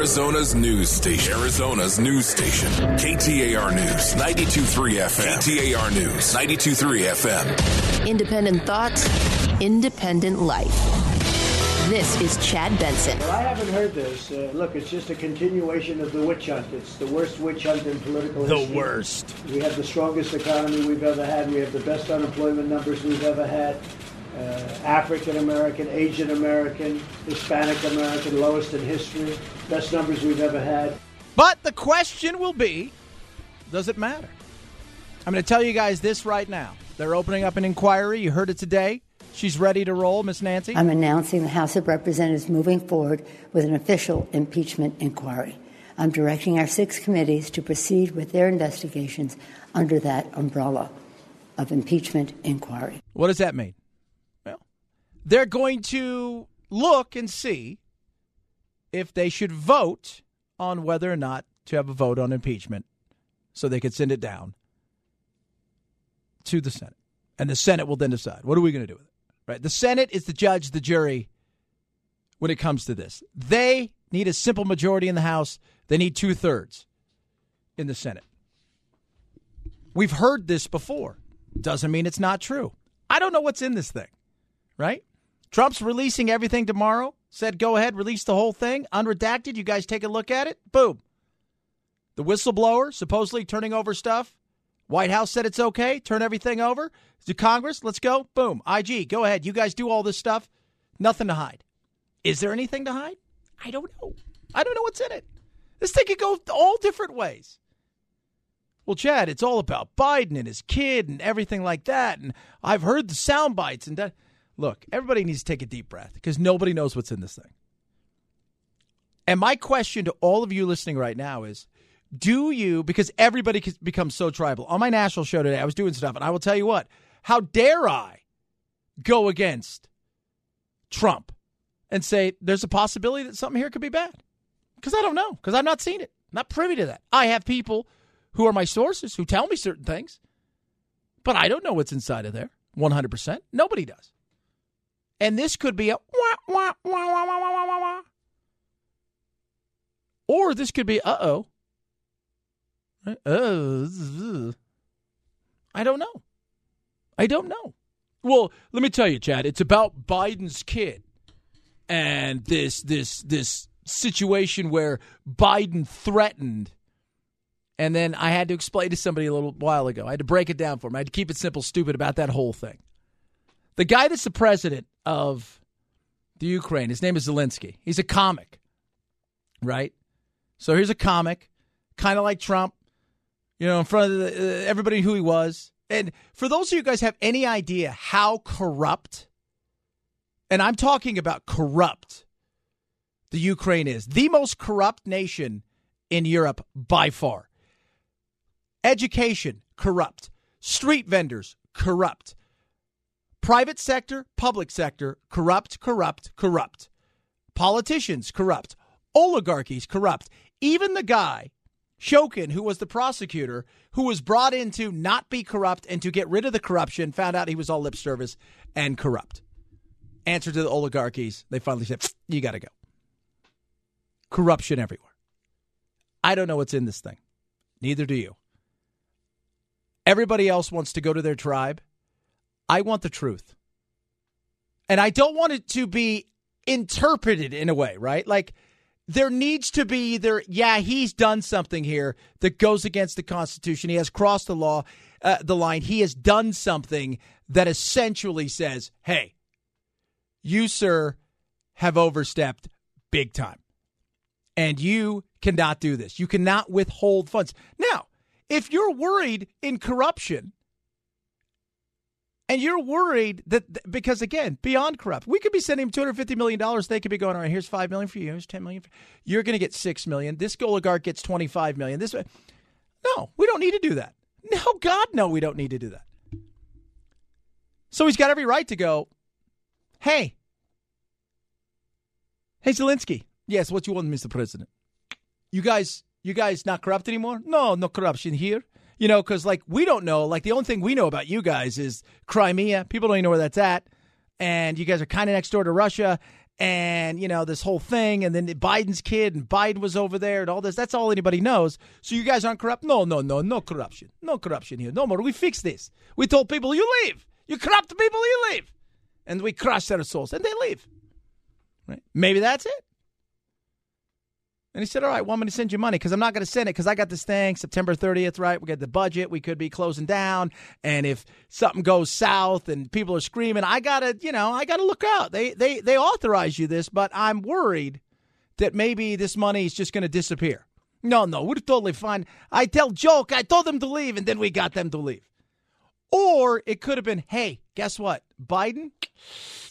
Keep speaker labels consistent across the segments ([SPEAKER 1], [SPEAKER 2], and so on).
[SPEAKER 1] Arizona's news station. Arizona's news station. KTAR News, 92.3 FM. KTAR News, 92.3 FM.
[SPEAKER 2] Independent thoughts, independent life. This is Chad Benson.
[SPEAKER 3] Well, I haven't heard this. Uh, look, it's just a continuation of the witch hunt. It's the worst witch hunt in political
[SPEAKER 4] The
[SPEAKER 3] history.
[SPEAKER 4] The worst.
[SPEAKER 3] We have the strongest economy we've ever had. We have the best unemployment numbers we've ever had. Uh, African American, Asian American, Hispanic American, lowest in history. Best numbers we've ever had.
[SPEAKER 4] But the question will be does it matter? I'm going to tell you guys this right now. They're opening up an inquiry. You heard it today. She's ready to roll, Miss Nancy.
[SPEAKER 5] I'm announcing the House of Representatives moving forward with an official impeachment inquiry. I'm directing our six committees to proceed with their investigations under that umbrella of impeachment inquiry.
[SPEAKER 4] What does that mean? Well, they're going to look and see if they should vote on whether or not to have a vote on impeachment so they could send it down to the Senate. And the Senate will then decide what are we going to do with it? Right? The Senate is the judge, the jury when it comes to this. They need a simple majority in the House, they need two thirds in the Senate. We've heard this before. Doesn't mean it's not true. I don't know what's in this thing, right? Trump's releasing everything tomorrow. Said, go ahead, release the whole thing, unredacted. You guys take a look at it. Boom. The whistleblower supposedly turning over stuff. White House said it's okay. Turn everything over to Congress. Let's go. Boom. IG, go ahead. You guys do all this stuff. Nothing to hide. Is there anything to hide? I don't know. I don't know what's in it. This thing could go all different ways. Well, Chad, it's all about Biden and his kid and everything like that. And I've heard the sound bites and that. Look, everybody needs to take a deep breath because nobody knows what's in this thing. And my question to all of you listening right now is do you, because everybody becomes so tribal. On my national show today, I was doing stuff, and I will tell you what, how dare I go against Trump and say there's a possibility that something here could be bad? Because I don't know, because I've not seen it, I'm not privy to that. I have people who are my sources who tell me certain things, but I don't know what's inside of there 100%. Nobody does. And this could be a wah, wah, wah, wah, wah, wah, wah, wah. Or this could be uh oh. Uh, I don't know. I don't know. Well, let me tell you, Chad. It's about Biden's kid and this this this situation where Biden threatened, and then I had to explain to somebody a little while ago. I had to break it down for him. I had to keep it simple, stupid about that whole thing. The guy that's the president of the Ukraine, his name is Zelensky. He's a comic, right? So here's a comic, kind of like Trump, you know, in front of the, uh, everybody who he was. And for those of you guys have any idea how corrupt, and I'm talking about corrupt, the Ukraine is the most corrupt nation in Europe by far. Education, corrupt. Street vendors, corrupt. Private sector, public sector, corrupt, corrupt, corrupt. Politicians, corrupt. Oligarchies, corrupt. Even the guy, Shokin, who was the prosecutor, who was brought in to not be corrupt and to get rid of the corruption, found out he was all lip service and corrupt. Answer to the oligarchies, they finally said, you got to go. Corruption everywhere. I don't know what's in this thing. Neither do you. Everybody else wants to go to their tribe. I want the truth. And I don't want it to be interpreted in a way, right? Like there needs to be either, yeah, he's done something here that goes against the Constitution. He has crossed the law, uh, the line. He has done something that essentially says, hey, you, sir, have overstepped big time. And you cannot do this. You cannot withhold funds. Now, if you're worried in corruption, and you're worried that because again, beyond corrupt, we could be sending hundred fifty million dollars. They could be going, all right, here's five million for you, here's ten million. For you. You're going to get six million. This oligarch gets twenty five million. This, way, no, we don't need to do that. No, God, no, we don't need to do that. So he's got every right to go. Hey, hey, Zelensky. Yes, what you want, Mr. President? You guys, you guys not corrupt anymore? No, no corruption here. You know, because like we don't know, like the only thing we know about you guys is Crimea. People don't even know where that's at, and you guys are kind of next door to Russia. and you know this whole thing, and then Biden's kid and Biden was over there and all this. That's all anybody knows. So you guys aren't corrupt? No, no, no, no corruption, no corruption here. No more. We fixed this. We told people you leave. You corrupt people, you leave, and we crush their souls, and they leave. Right? Maybe that's it. And he said, All right, I'm going to send you money because I'm not going to send it because I got this thing September 30th, right? We got the budget. We could be closing down. And if something goes south and people are screaming, I got to, you know, I got to look out. They, they, they authorize you this, but I'm worried that maybe this money is just going to disappear. No, no, we're totally fine. I tell joke, I told them to leave, and then we got them to leave. Or it could have been, hey, guess what? Biden,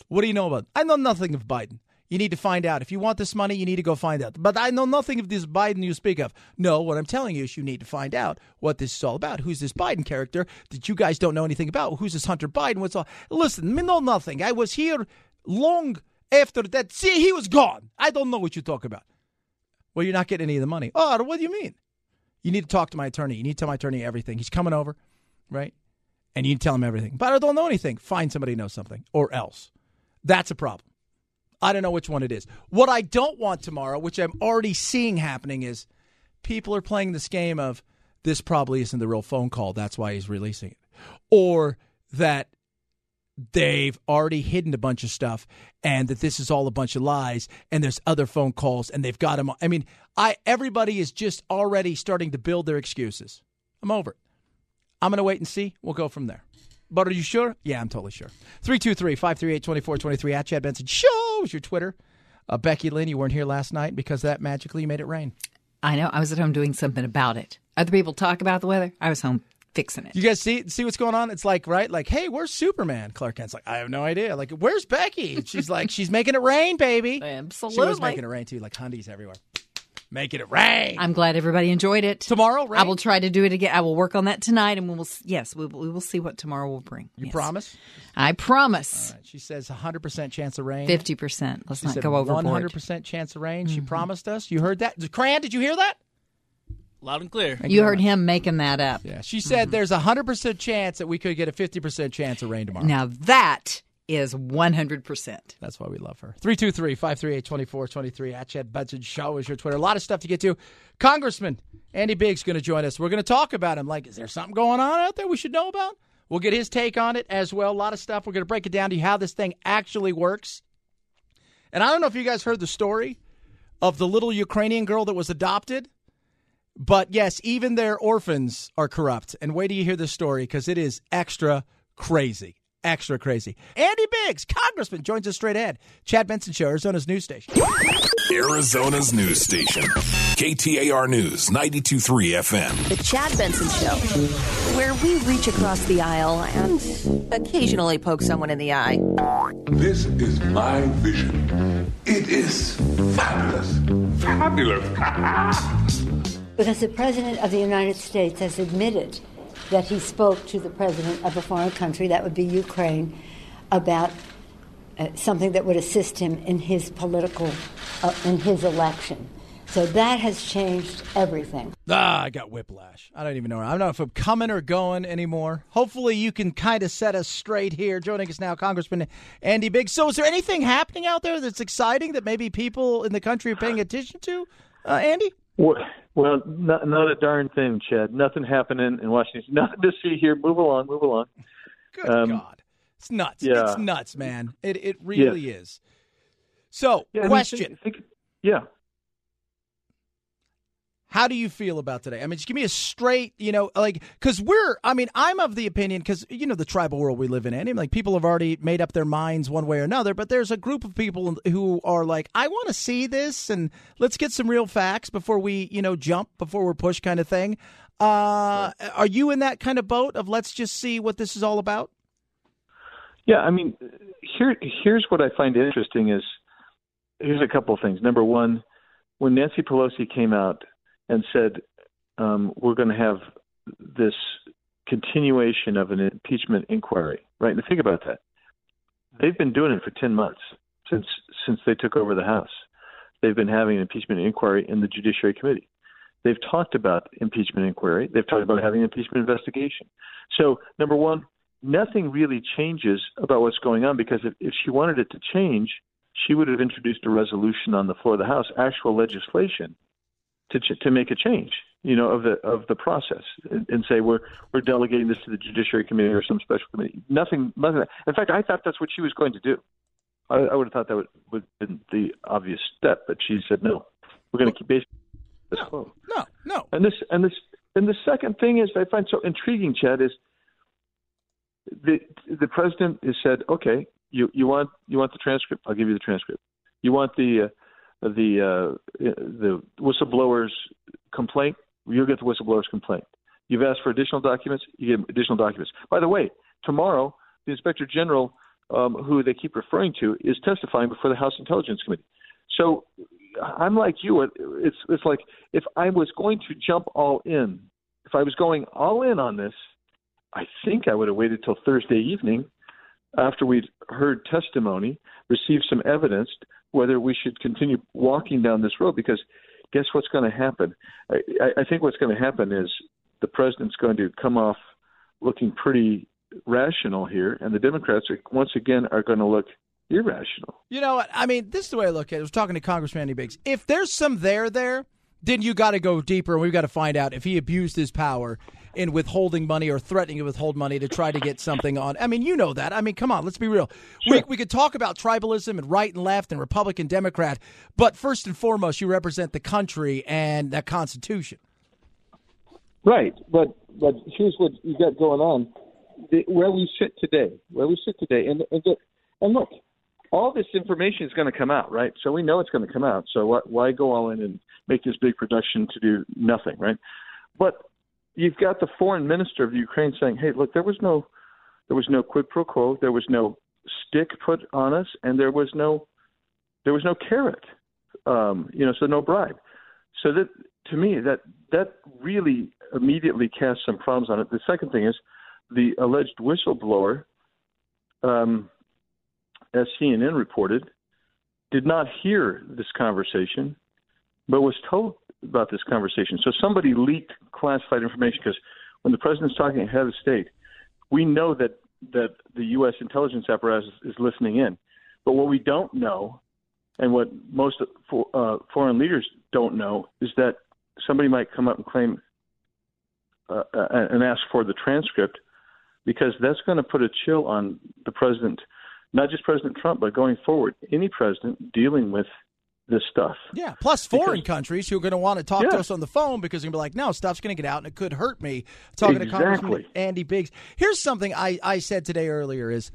[SPEAKER 4] what do you know about? I know nothing of Biden. You need to find out. If you want this money, you need to go find out. But I know nothing of this Biden you speak of. No, what I'm telling you is you need to find out what this is all about. Who's this Biden character that you guys don't know anything about? Who's this Hunter Biden? What's all? Listen, me know nothing. I was here long after that. See, he was gone. I don't know what you talk about. Well, you're not getting any of the money. Oh, what do you mean? You need to talk to my attorney. You need to tell my attorney everything. He's coming over, right? And you need to tell him everything. But I don't know anything. Find somebody who knows something, or else. That's a problem. I don't know which one it is. What I don't want tomorrow, which I'm already seeing happening, is people are playing this game of this probably isn't the real phone call. That's why he's releasing it. Or that they've already hidden a bunch of stuff and that this is all a bunch of lies and there's other phone calls and they've got them. I mean, I everybody is just already starting to build their excuses. I'm over it. I'm going to wait and see. We'll go from there. But are you sure? Yeah, I'm totally sure. 323 538 2423 at Chad Benson. Show is your Twitter. Uh, Becky Lynn, you weren't here last night because that magically made it rain.
[SPEAKER 6] I know. I was at home doing something about it. Other people talk about the weather. I was home fixing it.
[SPEAKER 4] You guys see see what's going on? It's like right, like, hey, where's Superman? Clark Kent's like, I have no idea. Like, where's Becky? She's like, she's making it rain, baby.
[SPEAKER 6] Absolutely,
[SPEAKER 4] she was making it rain too, like hundies everywhere making it rain.
[SPEAKER 6] I'm glad everybody enjoyed it.
[SPEAKER 4] Tomorrow, rain?
[SPEAKER 6] I will try to do it again. I will work on that tonight, and we will. Yes, we will, we will see what tomorrow will bring.
[SPEAKER 4] You
[SPEAKER 6] yes.
[SPEAKER 4] promise?
[SPEAKER 6] I promise.
[SPEAKER 4] She says 100 percent chance of rain.
[SPEAKER 6] 50 percent. Let's
[SPEAKER 4] she
[SPEAKER 6] not go overboard.
[SPEAKER 4] 100 percent chance of rain. Mm-hmm. She promised us. You heard that, Cran? Did you hear that?
[SPEAKER 7] Loud and clear.
[SPEAKER 6] Thank you heard much. him making that up.
[SPEAKER 4] Yeah, she said mm-hmm. there's a hundred percent chance that we could get a fifty percent chance of rain tomorrow.
[SPEAKER 6] Now that is 100%.
[SPEAKER 4] That's why we love her. 323 538 2423 at Chad Benson Show is your Twitter. A lot of stuff to get to. Congressman Andy Biggs going to join us. We're going to talk about him. Like, is there something going on out there we should know about? We'll get his take on it as well. A lot of stuff. We're going to break it down to you how this thing actually works. And I don't know if you guys heard the story of the little Ukrainian girl that was adopted. But yes, even their orphans are corrupt. And wait till you hear this story because it is extra crazy extra crazy. Andy Biggs, Congressman, joins us straight ahead. Chad Benson Show, Arizona's news station.
[SPEAKER 1] Arizona's news station. KTAR News, 92.3 FM.
[SPEAKER 2] The Chad Benson Show, where we reach across the aisle and occasionally poke someone in the eye.
[SPEAKER 8] This is my vision. It is fabulous. Fabulous.
[SPEAKER 5] because the President of the United States has admitted that he spoke to the president of a foreign country, that would be Ukraine, about uh, something that would assist him in his political, uh, in his election. So that has changed everything.
[SPEAKER 4] Ah, I got whiplash. I don't even know. I don't know if I'm coming or going anymore. Hopefully, you can kind of set us straight here. Joining us now, Congressman Andy Biggs. So, is there anything happening out there that's exciting that maybe people in the country are paying attention to, uh, Andy?
[SPEAKER 9] Well, not, not a darn thing, Chad. Nothing happening in Washington. Nothing to see here. Move along. Move along.
[SPEAKER 4] Good um, God, it's nuts. Yeah. It's nuts, man. It it really yes. is. So,
[SPEAKER 9] yeah,
[SPEAKER 4] question.
[SPEAKER 9] I mean, think, think, yeah.
[SPEAKER 4] How do you feel about today? I mean, just give me a straight, you know, like, because we're, I mean, I'm of the opinion, because, you know, the tribal world we live in, and like people have already made up their minds one way or another, but there's a group of people who are like, I want to see this and let's get some real facts before we, you know, jump, before we're pushed kind of thing. Uh, are you in that kind of boat of let's just see what this is all about?
[SPEAKER 9] Yeah, I mean, here, here's what I find interesting is here's a couple of things. Number one, when Nancy Pelosi came out and said, um, we're going to have this continuation of an impeachment inquiry, right? And think about that. They've been doing it for 10 months since since they took over the House. They've been having an impeachment inquiry in the Judiciary Committee. They've talked about impeachment inquiry. They've talked about having an impeachment investigation. So, number one, nothing really changes about what's going on because if, if she wanted it to change, she would have introduced a resolution on the floor of the House, actual legislation, to ch- to make a change, you know, of the of the process, and, and say we're we're delegating this to the Judiciary Committee or some special committee. Nothing, nothing. In fact, I thought that's what she was going to do. I, I would have thought that would would have been the obvious step, but she said no. We're going to keep basically this quo.
[SPEAKER 4] No, no.
[SPEAKER 9] And this and this and the second thing is I find so intriguing, Chad, is the the president has said, okay, you you want you want the transcript? I'll give you the transcript. You want the uh, the uh, the whistleblower's complaint? You'll get the whistleblower's complaint. You've asked for additional documents. You get additional documents. By the way, tomorrow the inspector general, um, who they keep referring to, is testifying before the House Intelligence Committee. So I'm like you. It's it's like if I was going to jump all in, if I was going all in on this, I think I would have waited till Thursday evening after we'd heard testimony, received some evidence, whether we should continue walking down this road. Because guess what's going to happen? I, I think what's going to happen is the president's going to come off looking pretty rational here, and the Democrats are, once again are going to look irrational.
[SPEAKER 4] You know what? I mean, this is the way I look at it. I was talking to Congressman Andy Biggs. If there's some there there, then you got to go deeper, and we've got to find out if he abused his power in withholding money or threatening to withhold money to try to get something on. I mean, you know that. I mean, come on, let's be real. Sure. We, we could talk about tribalism and right and left and Republican, Democrat, but first and foremost, you represent the country and that Constitution.
[SPEAKER 9] Right, but but here's what you got going on. The, where we sit today, where we sit today, and and, the, and look, all this information is going to come out, right? So we know it's going to come out. So why, why go all in and make this big production to do nothing, right? But you've got the foreign minister of Ukraine saying, "Hey, look, there was no, there was no quid pro quo, there was no stick put on us, and there was no, there was no carrot, um, you know, so no bribe." So that to me, that that really immediately casts some problems on it. The second thing is the alleged whistleblower, um, as CNN reported, did not hear this conversation, but was told about this conversation. So somebody leaked classified information because when the president's talking head of state, we know that that the U.S. intelligence apparatus is listening in. But what we don't know, and what most uh, foreign leaders don't know, is that somebody might come up and claim uh, uh and ask for the transcript, because that's going to put a chill on the president, not just President Trump, but going forward, any president dealing with this stuff.
[SPEAKER 4] Yeah, plus foreign because, countries who are going to want to talk yeah. to us on the phone because they're going to be like, no, stuff's going to get out and it could hurt me. Talking exactly. to Congressman Andy Biggs. Here's something I, I said today earlier is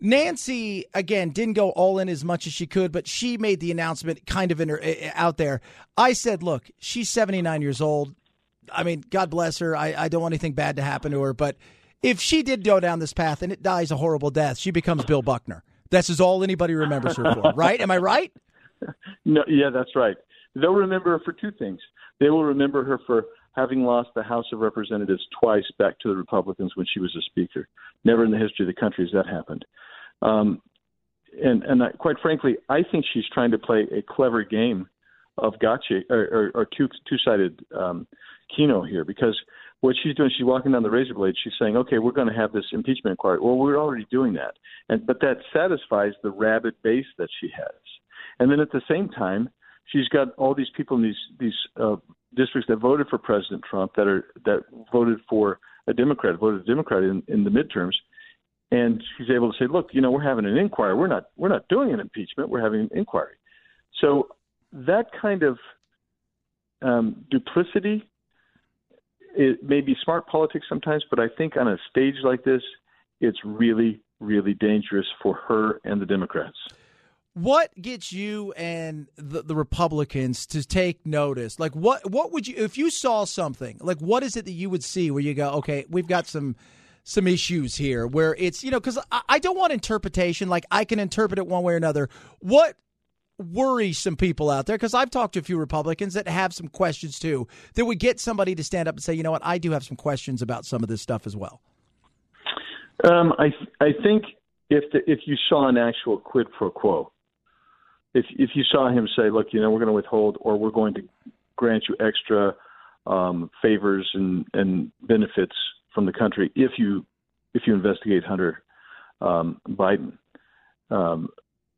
[SPEAKER 4] Nancy, again, didn't go all in as much as she could, but she made the announcement kind of in her, eh, eh, out there. I said, look, she's 79 years old. I mean, God bless her. I, I don't want anything bad to happen to her, but if she did go down this path and it dies a horrible death, she becomes Bill Buckner. This is all anybody remembers her for, right? Am I right?
[SPEAKER 9] no, yeah, that's right. They'll remember her for two things. They will remember her for having lost the House of Representatives twice back to the Republicans when she was a speaker. Never in the history of the country has that happened. Um, and and I, quite frankly, I think she's trying to play a clever game of gotcha or, or, or two two sided um, keno here because what she's doing, she's walking down the razor blade. She's saying, "Okay, we're going to have this impeachment inquiry." Well, we're already doing that, and but that satisfies the rabid base that she has. And then at the same time, she's got all these people in these these uh, districts that voted for President Trump that are that voted for a Democrat, voted a Democrat in, in the midterms, and she's able to say, look, you know, we're having an inquiry. We're not we're not doing an impeachment. We're having an inquiry. So that kind of um, duplicity it may be smart politics sometimes, but I think on a stage like this, it's really, really dangerous for her and the Democrats.
[SPEAKER 4] What gets you and the, the, Republicans to take notice? Like, what what would you if you saw something? Like, what is it that you would see where you go, okay, we've got some some issues here where it's you know because I, I don't want interpretation. Like, I can interpret it one way or another. What worries some people out there because I've talked to a few Republicans that have some questions too that would get somebody to stand up and say, you know what, I do have some questions about some of this stuff as well.
[SPEAKER 9] Um, I I think if the, if you saw an actual quid pro quo, if if you saw him say, look, you know, we're going to withhold or we're going to grant you extra um, favors and, and benefits from the country if you if you investigate Hunter um, Biden. Um,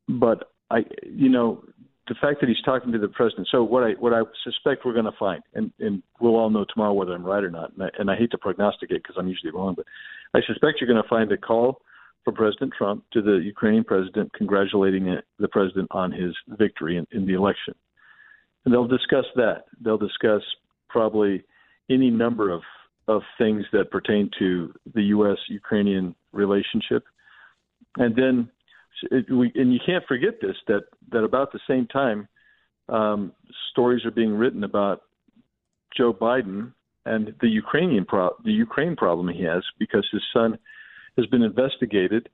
[SPEAKER 9] but I, you know, the fact that he's talking to the president. So what I what I suspect we're going to find, and and we'll all know tomorrow whether I'm right or not. And I, and I hate to prognosticate because I'm usually wrong, but I suspect you're going to find a call from President Trump to the Ukrainian president congratulating the president on his victory in, in the election. And they'll discuss that. They'll discuss probably any number of of things that pertain to the U.S. Ukrainian relationship, and then it, we, and you can't forget this that that about the same time, um, stories are being written about Joe Biden and the Ukrainian pro- the Ukraine problem he has because his son has been investigated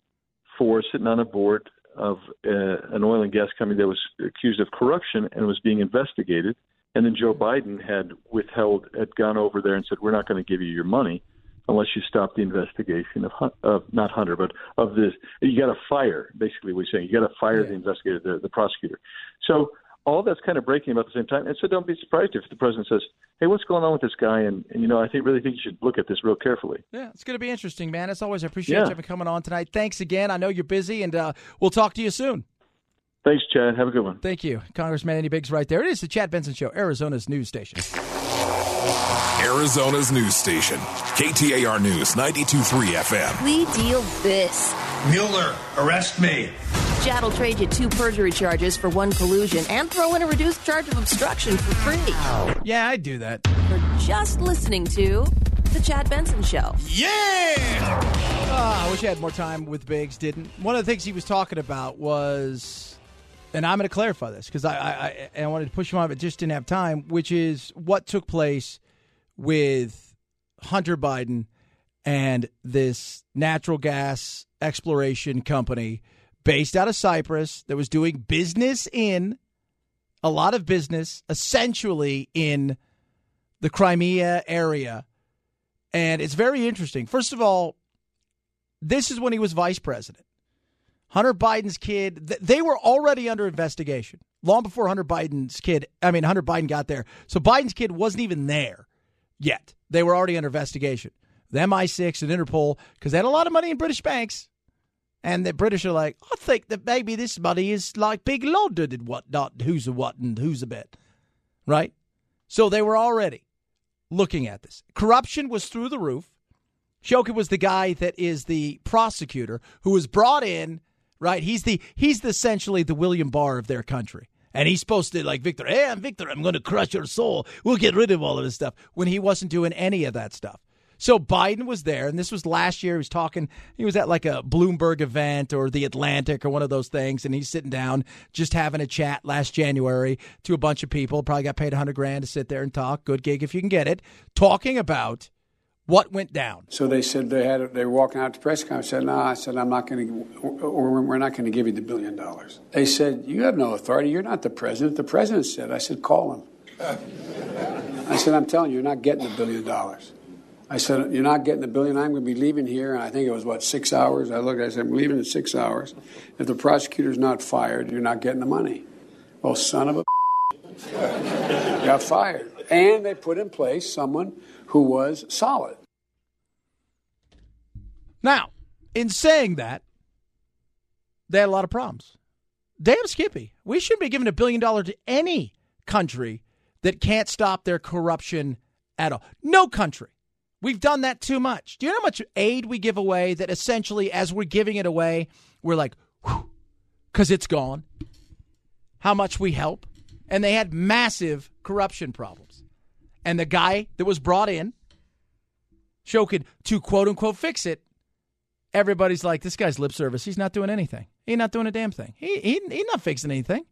[SPEAKER 9] for sitting on a board of uh, an oil and gas company that was accused of corruption and was being investigated. And then Joe Biden had withheld, had gone over there and said, "We're not going to give you your money." unless you stop the investigation of, of not Hunter, but of this. You got to fire, basically, we're saying. You got to fire yeah. the investigator, the, the prosecutor. So all that's kind of breaking about the same time. And so don't be surprised if the president says, hey, what's going on with this guy? And, and you know, I think really think you should look at this real carefully.
[SPEAKER 4] Yeah, it's going to be interesting, man. As always, I appreciate yeah. you coming on tonight. Thanks again. I know you're busy, and uh, we'll talk to you soon.
[SPEAKER 9] Thanks, Chad. Have a good one.
[SPEAKER 4] Thank you. Congressman Andy Biggs right there. It is the Chad Benson Show, Arizona's news station.
[SPEAKER 1] Arizona's news station, KTAR News 92.3 FM.
[SPEAKER 2] We deal this.
[SPEAKER 10] Mueller, arrest me.
[SPEAKER 2] Chad will trade you two perjury charges for one collusion and throw in a reduced charge of obstruction for free.
[SPEAKER 4] Yeah, I'd do that.
[SPEAKER 2] For just listening to The Chad Benson Show.
[SPEAKER 4] Yeah! Oh, I wish I had more time with Biggs, didn't. One of the things he was talking about was and I'm going to clarify this because I, I, I, wanted to push him on, but just didn't have time, which is what took place with Hunter Biden and this natural gas exploration company based out of Cyprus that was doing business in a lot of business, essentially in the Crimea area. And it's very interesting. First of all, this is when he was vice president. Hunter Biden's kid, they were already under investigation long before Hunter Biden's kid, I mean, Hunter Biden got there. So Biden's kid wasn't even there yet. They were already under investigation. The MI6 and Interpol, because they had a lot of money in British banks. And the British are like, I think that maybe this money is like big loaded and what, whatnot. Who's a what and who's a bit. Right? So they were already looking at this. Corruption was through the roof. Shokin was the guy that is the prosecutor who was brought in right? He's the he's the, essentially the William Barr of their country. And he's supposed to like Victor, hey, I'm Victor, I'm to crush your soul. We'll get rid of all of this stuff when he wasn't doing any of that stuff. So Biden was there, and this was last year. He was talking. He was at like a Bloomberg event or the Atlantic or one of those things, and he's sitting down, just having a chat last January to a bunch of people. Probably got paid a hundred grand to sit there and talk. Good gig if you can get it. Talking about what went down?
[SPEAKER 11] So they said they had they were walking out to press conference. I said, "No," I said, "I'm not going to, or we're not going to give you the billion dollars." They said, "You have no authority. You're not the president." The president said, "I said, call him." Uh. I said, "I'm telling you, you're not getting the billion dollars." I said, "You're not getting the billion. I'm going to be leaving here." And I think it was what six hours. I looked. I said, "I'm leaving in six hours. If the prosecutor's not fired, you're not getting the money." Well, son of a got fired, and they put in place someone who was solid.
[SPEAKER 4] Now, in saying that, they had a lot of problems. Damn Skippy. We shouldn't be giving a billion dollars to any country that can't stop their corruption at all. No country. We've done that too much. Do you know how much aid we give away that essentially, as we're giving it away, we're like, because it's gone? How much we help? And they had massive corruption problems. And the guy that was brought in, Shokin, to quote unquote fix it, everybody's like, this guy's lip service. He's not doing anything. He's not doing a damn thing. He, he he's not fixing anything.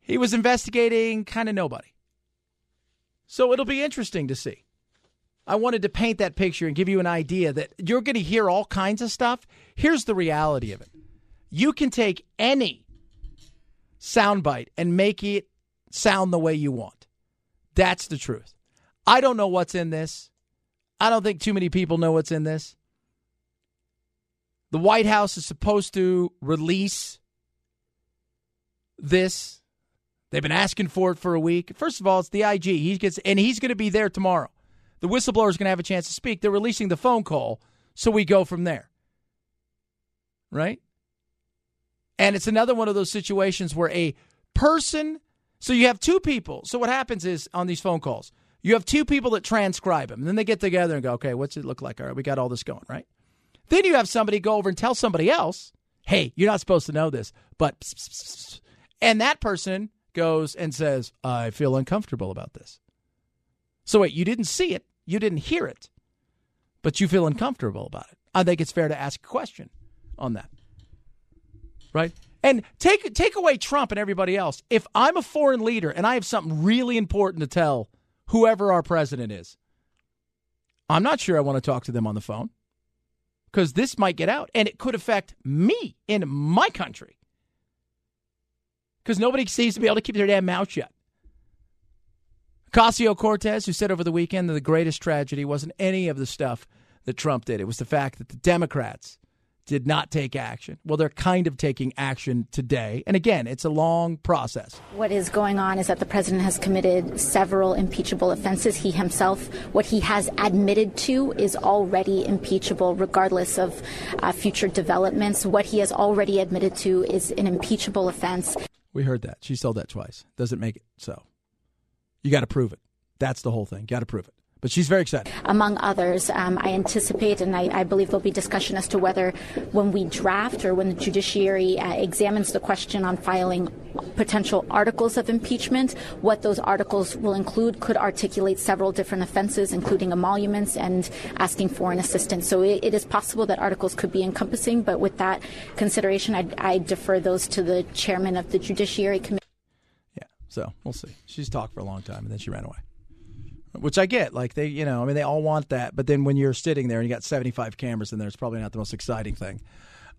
[SPEAKER 4] He was investigating kind of nobody. So it'll be interesting to see. I wanted to paint that picture and give you an idea that you're going to hear all kinds of stuff. Here's the reality of it. You can take any soundbite and make it sound the way you want. That's the truth. I don't know what's in this. I don't think too many people know what's in this. The White House is supposed to release this. They've been asking for it for a week. First of all, it's the IG. He gets and he's going to be there tomorrow. The whistleblower is going to have a chance to speak. They're releasing the phone call, so we go from there. Right? And it's another one of those situations where a person, so you have two people. So what happens is on these phone calls, you have two people that transcribe them. And then they get together and go, okay, what's it look like? All right, we got all this going, right? Then you have somebody go over and tell somebody else, hey, you're not supposed to know this, but, and that person goes and says, I feel uncomfortable about this. So wait, you didn't see it, you didn't hear it, but you feel uncomfortable about it. I think it's fair to ask a question on that. Right? And take take away Trump and everybody else. If I'm a foreign leader and I have something really important to tell whoever our president is, I'm not sure I want to talk to them on the phone because this might get out and it could affect me in my country because nobody seems to be able to keep their damn mouth shut. Ocasio Cortez, who said over the weekend that the greatest tragedy wasn't any of the stuff that Trump did, it was the fact that the Democrats did not take action. Well, they're kind of taking action today. And again, it's a long process.
[SPEAKER 12] What is going on is that the president has committed several impeachable offenses. He himself, what he has admitted to, is already impeachable, regardless of uh, future developments. What he has already admitted to is an impeachable offense.
[SPEAKER 4] We heard that. She sold that twice. Doesn't make it so. You got to prove it. That's the whole thing. Got to prove it. But she's very excited.
[SPEAKER 12] Among others, um, I anticipate and I, I, believe there'll be discussion as to whether when we draft or when the judiciary uh, examines the question on filing potential articles of impeachment, what those articles will include could articulate several different offenses, including emoluments and asking foreign assistance. So it, it is possible that articles could be encompassing, but with that consideration, I, I defer those to the chairman of the Judiciary Committee.
[SPEAKER 4] Yeah, so we'll see. She's talked for a long time and then she ran away which I get. Like they, you know, I mean, they all want that. But then when you're sitting there and you got 75 cameras in there, it's probably not the most exciting thing.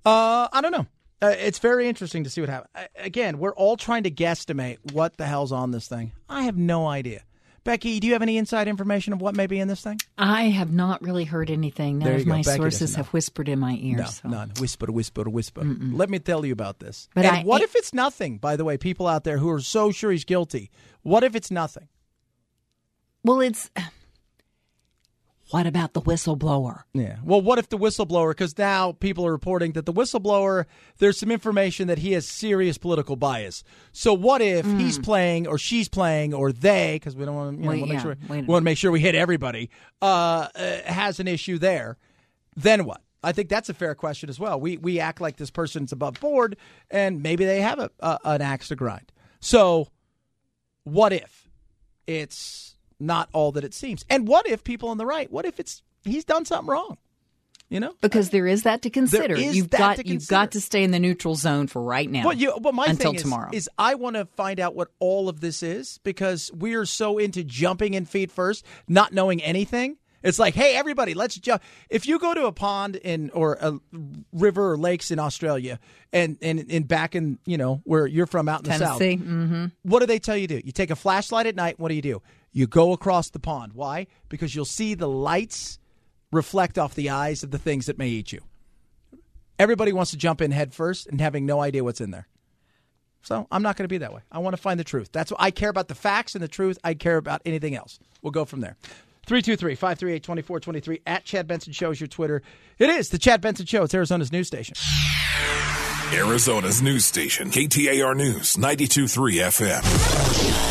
[SPEAKER 4] Uh, I don't know. Uh, it's very interesting to see what happens. Again, we're all trying to guesstimate what the hell's on this thing. I have no idea. Becky, do you have any inside information of what may be in this thing?
[SPEAKER 6] I have not really heard anything. None of my Becky sources have whispered in my ear.
[SPEAKER 4] No,
[SPEAKER 6] so.
[SPEAKER 4] none. Whisper, whisper, whisper. Mm-mm. Let me tell you about this. But and I, what if it's nothing? By the way, people out there who are so sure he's guilty. What if it's nothing?
[SPEAKER 6] Well, it's. What about the whistleblower?
[SPEAKER 4] Yeah. Well, what if the whistleblower? Because now people are reporting that the whistleblower, there's some information that he has serious political bias. So what if mm. he's playing, or she's playing, or they, because we don't want to you know, Wait, make yeah. sure we want to make sure we hit everybody, uh, uh, has an issue there? Then what? I think that's a fair question as well. We we act like this person's above board, and maybe they have a, a an axe to grind. So, what if it's not all that it seems. And what if people on the right? What if it's he's done something wrong? You know,
[SPEAKER 6] because there is that to consider. You've got consider. you've got to stay in the neutral zone for right now.
[SPEAKER 4] But you, but my
[SPEAKER 6] until
[SPEAKER 4] thing is,
[SPEAKER 6] tomorrow
[SPEAKER 4] is I want to find out what all of this is because we are so into jumping in feet first, not knowing anything. It's like, hey, everybody, let's jump. If you go to a pond in or a river or lakes in Australia, and and, and back in you know where you're from out in
[SPEAKER 6] Tennessee,
[SPEAKER 4] the south,
[SPEAKER 6] mm-hmm.
[SPEAKER 4] what do they tell you to do? You take a flashlight at night. What do you do? You go across the pond. Why? Because you'll see the lights reflect off the eyes of the things that may eat you. Everybody wants to jump in head first and having no idea what's in there. So I'm not going to be that way. I want to find the truth. That's what I care about the facts and the truth. I care about anything else. We'll go from there. 323 538 2423 at Chad Benson Show is your Twitter. It is the Chad Benson Show. It's Arizona's news station.
[SPEAKER 1] Arizona's news station, KTAR News, 923 FM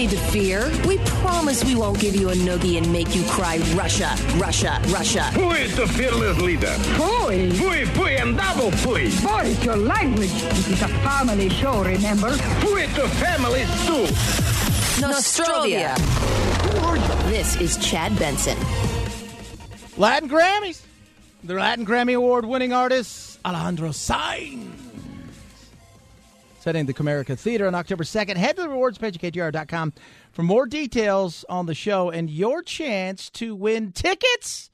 [SPEAKER 2] need to fear. We promise we won't give you a noogie and make you cry Russia, Russia, Russia.
[SPEAKER 10] Who is the fearless leader?
[SPEAKER 13] Pui.
[SPEAKER 10] Pui, pui, and double pui.
[SPEAKER 13] What is your language? This is a family show, remember?
[SPEAKER 10] Who is the family too?
[SPEAKER 2] Nostrovia. This is Chad Benson.
[SPEAKER 4] Latin Grammys. The Latin Grammy Award winning artist, Alejandro Sanz setting the Comerica Theater on October 2nd. Head to the rewards page at KTAR.com for more details on the show and your chance to win tickets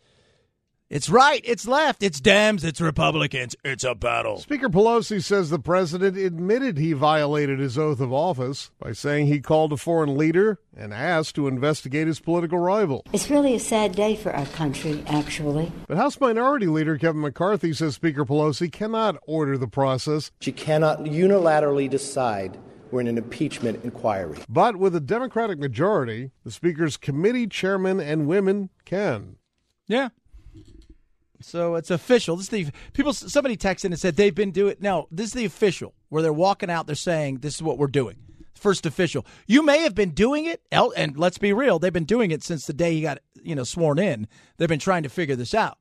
[SPEAKER 4] it's right, it's left, it's Dems, it's Republicans, it's a battle.
[SPEAKER 14] Speaker Pelosi says the president admitted he violated his oath of office by saying he called a foreign leader and asked to investigate his political rival.
[SPEAKER 5] It's really a sad day for our country, actually.
[SPEAKER 14] But House Minority Leader Kevin McCarthy says Speaker Pelosi cannot order the process.
[SPEAKER 15] She cannot unilaterally decide we're in an impeachment inquiry.
[SPEAKER 14] But with a Democratic majority, the Speaker's committee chairman and women can.
[SPEAKER 4] Yeah, So it's official. This is the people. Somebody texted and said they've been doing. No, this is the official where they're walking out. They're saying this is what we're doing. First official. You may have been doing it, and let's be real. They've been doing it since the day he got you know sworn in. They've been trying to figure this out,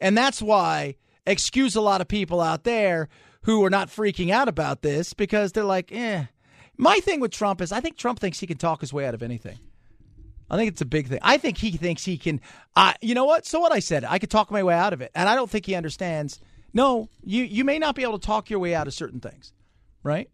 [SPEAKER 4] and that's why excuse a lot of people out there who are not freaking out about this because they're like, eh. My thing with Trump is I think Trump thinks he can talk his way out of anything. I think it's a big thing. I think he thinks he can. Uh, you know what? So what I said, I could talk my way out of it, and I don't think he understands. No, you you may not be able to talk your way out of certain things, right?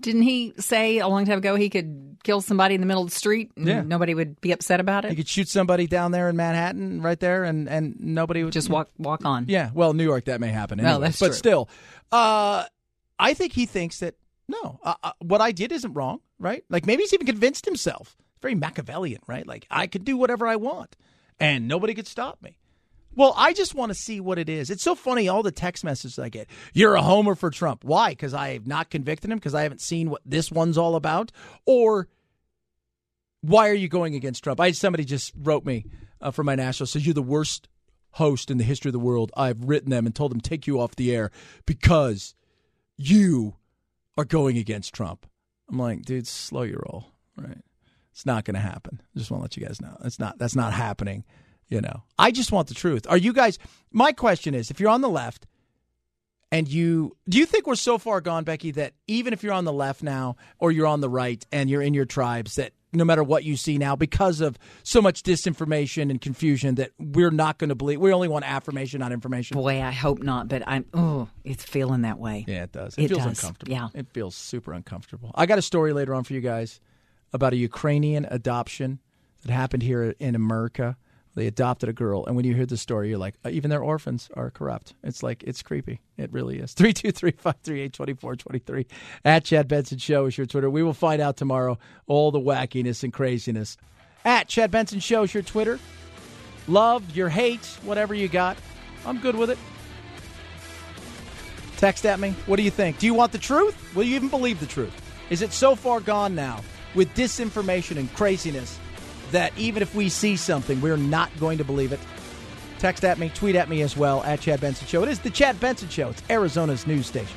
[SPEAKER 6] Didn't he say a long time ago he could kill somebody in the middle of the street and
[SPEAKER 4] Yeah.
[SPEAKER 6] nobody would be upset about it?
[SPEAKER 4] He could shoot somebody down there in Manhattan, right there, and and nobody would
[SPEAKER 6] Just walk walk on.
[SPEAKER 4] Yeah, well, New York that may happen. Anyway,
[SPEAKER 6] that's
[SPEAKER 4] but
[SPEAKER 6] true.
[SPEAKER 4] still, uh, I think he thinks that no, uh, uh, what I did isn't wrong, right? Like maybe he's even convinced himself. Very Machiavellian, right? Like I could do whatever I want, and nobody could stop me. Well, I just want to see what it is. It's so funny, all the text messages I get. You're a homer for Trump. Why? Because I have not convicted him, because I haven't seen what this one's all about? Or why are you going against Trump? I somebody just wrote me uh, from my national says you're the worst host in the history of the world. I've written them and told them take you off the air because you are going against Trump. I'm like, dude, slow your roll, right? It's not going to happen. I just want to let you guys know. It's not. That's not happening. You know, I just want the truth. Are you guys? My question is, if you're on the left and you do you think we're so far gone, Becky, that even if you're on the left now or you're on the right and you're in your tribes, that no matter what you see now, because of so much disinformation and confusion, that we're not going to believe. We only want affirmation, not information.
[SPEAKER 6] Boy, I hope not, but I'm oh, it's feeling that way.
[SPEAKER 4] Yeah, it does. It,
[SPEAKER 6] It
[SPEAKER 4] feels
[SPEAKER 6] does.
[SPEAKER 4] uncomfortable.
[SPEAKER 6] Yeah.
[SPEAKER 4] It feels super uncomfortable. I got a story later on for you guys about a Ukrainian adoption that happened here in America. They adopted a girl, and when you hear the story, you're like, "Uh, even their orphans are corrupt. It's like, it's creepy. It really is. 323 538 2423. At Chad Benson Show is your Twitter. We will find out tomorrow all the wackiness and craziness. At Chad Benson Show is your Twitter. Love, your hate, whatever you got. I'm good with it. Text at me. What do you think? Do you want the truth? Will you even believe the truth? Is it so far gone now with disinformation and craziness that even if we see something, we're not going to believe it? Text at me, tweet at me as well at Chad Benson Show. It is the Chad Benson Show. It's Arizona's news station.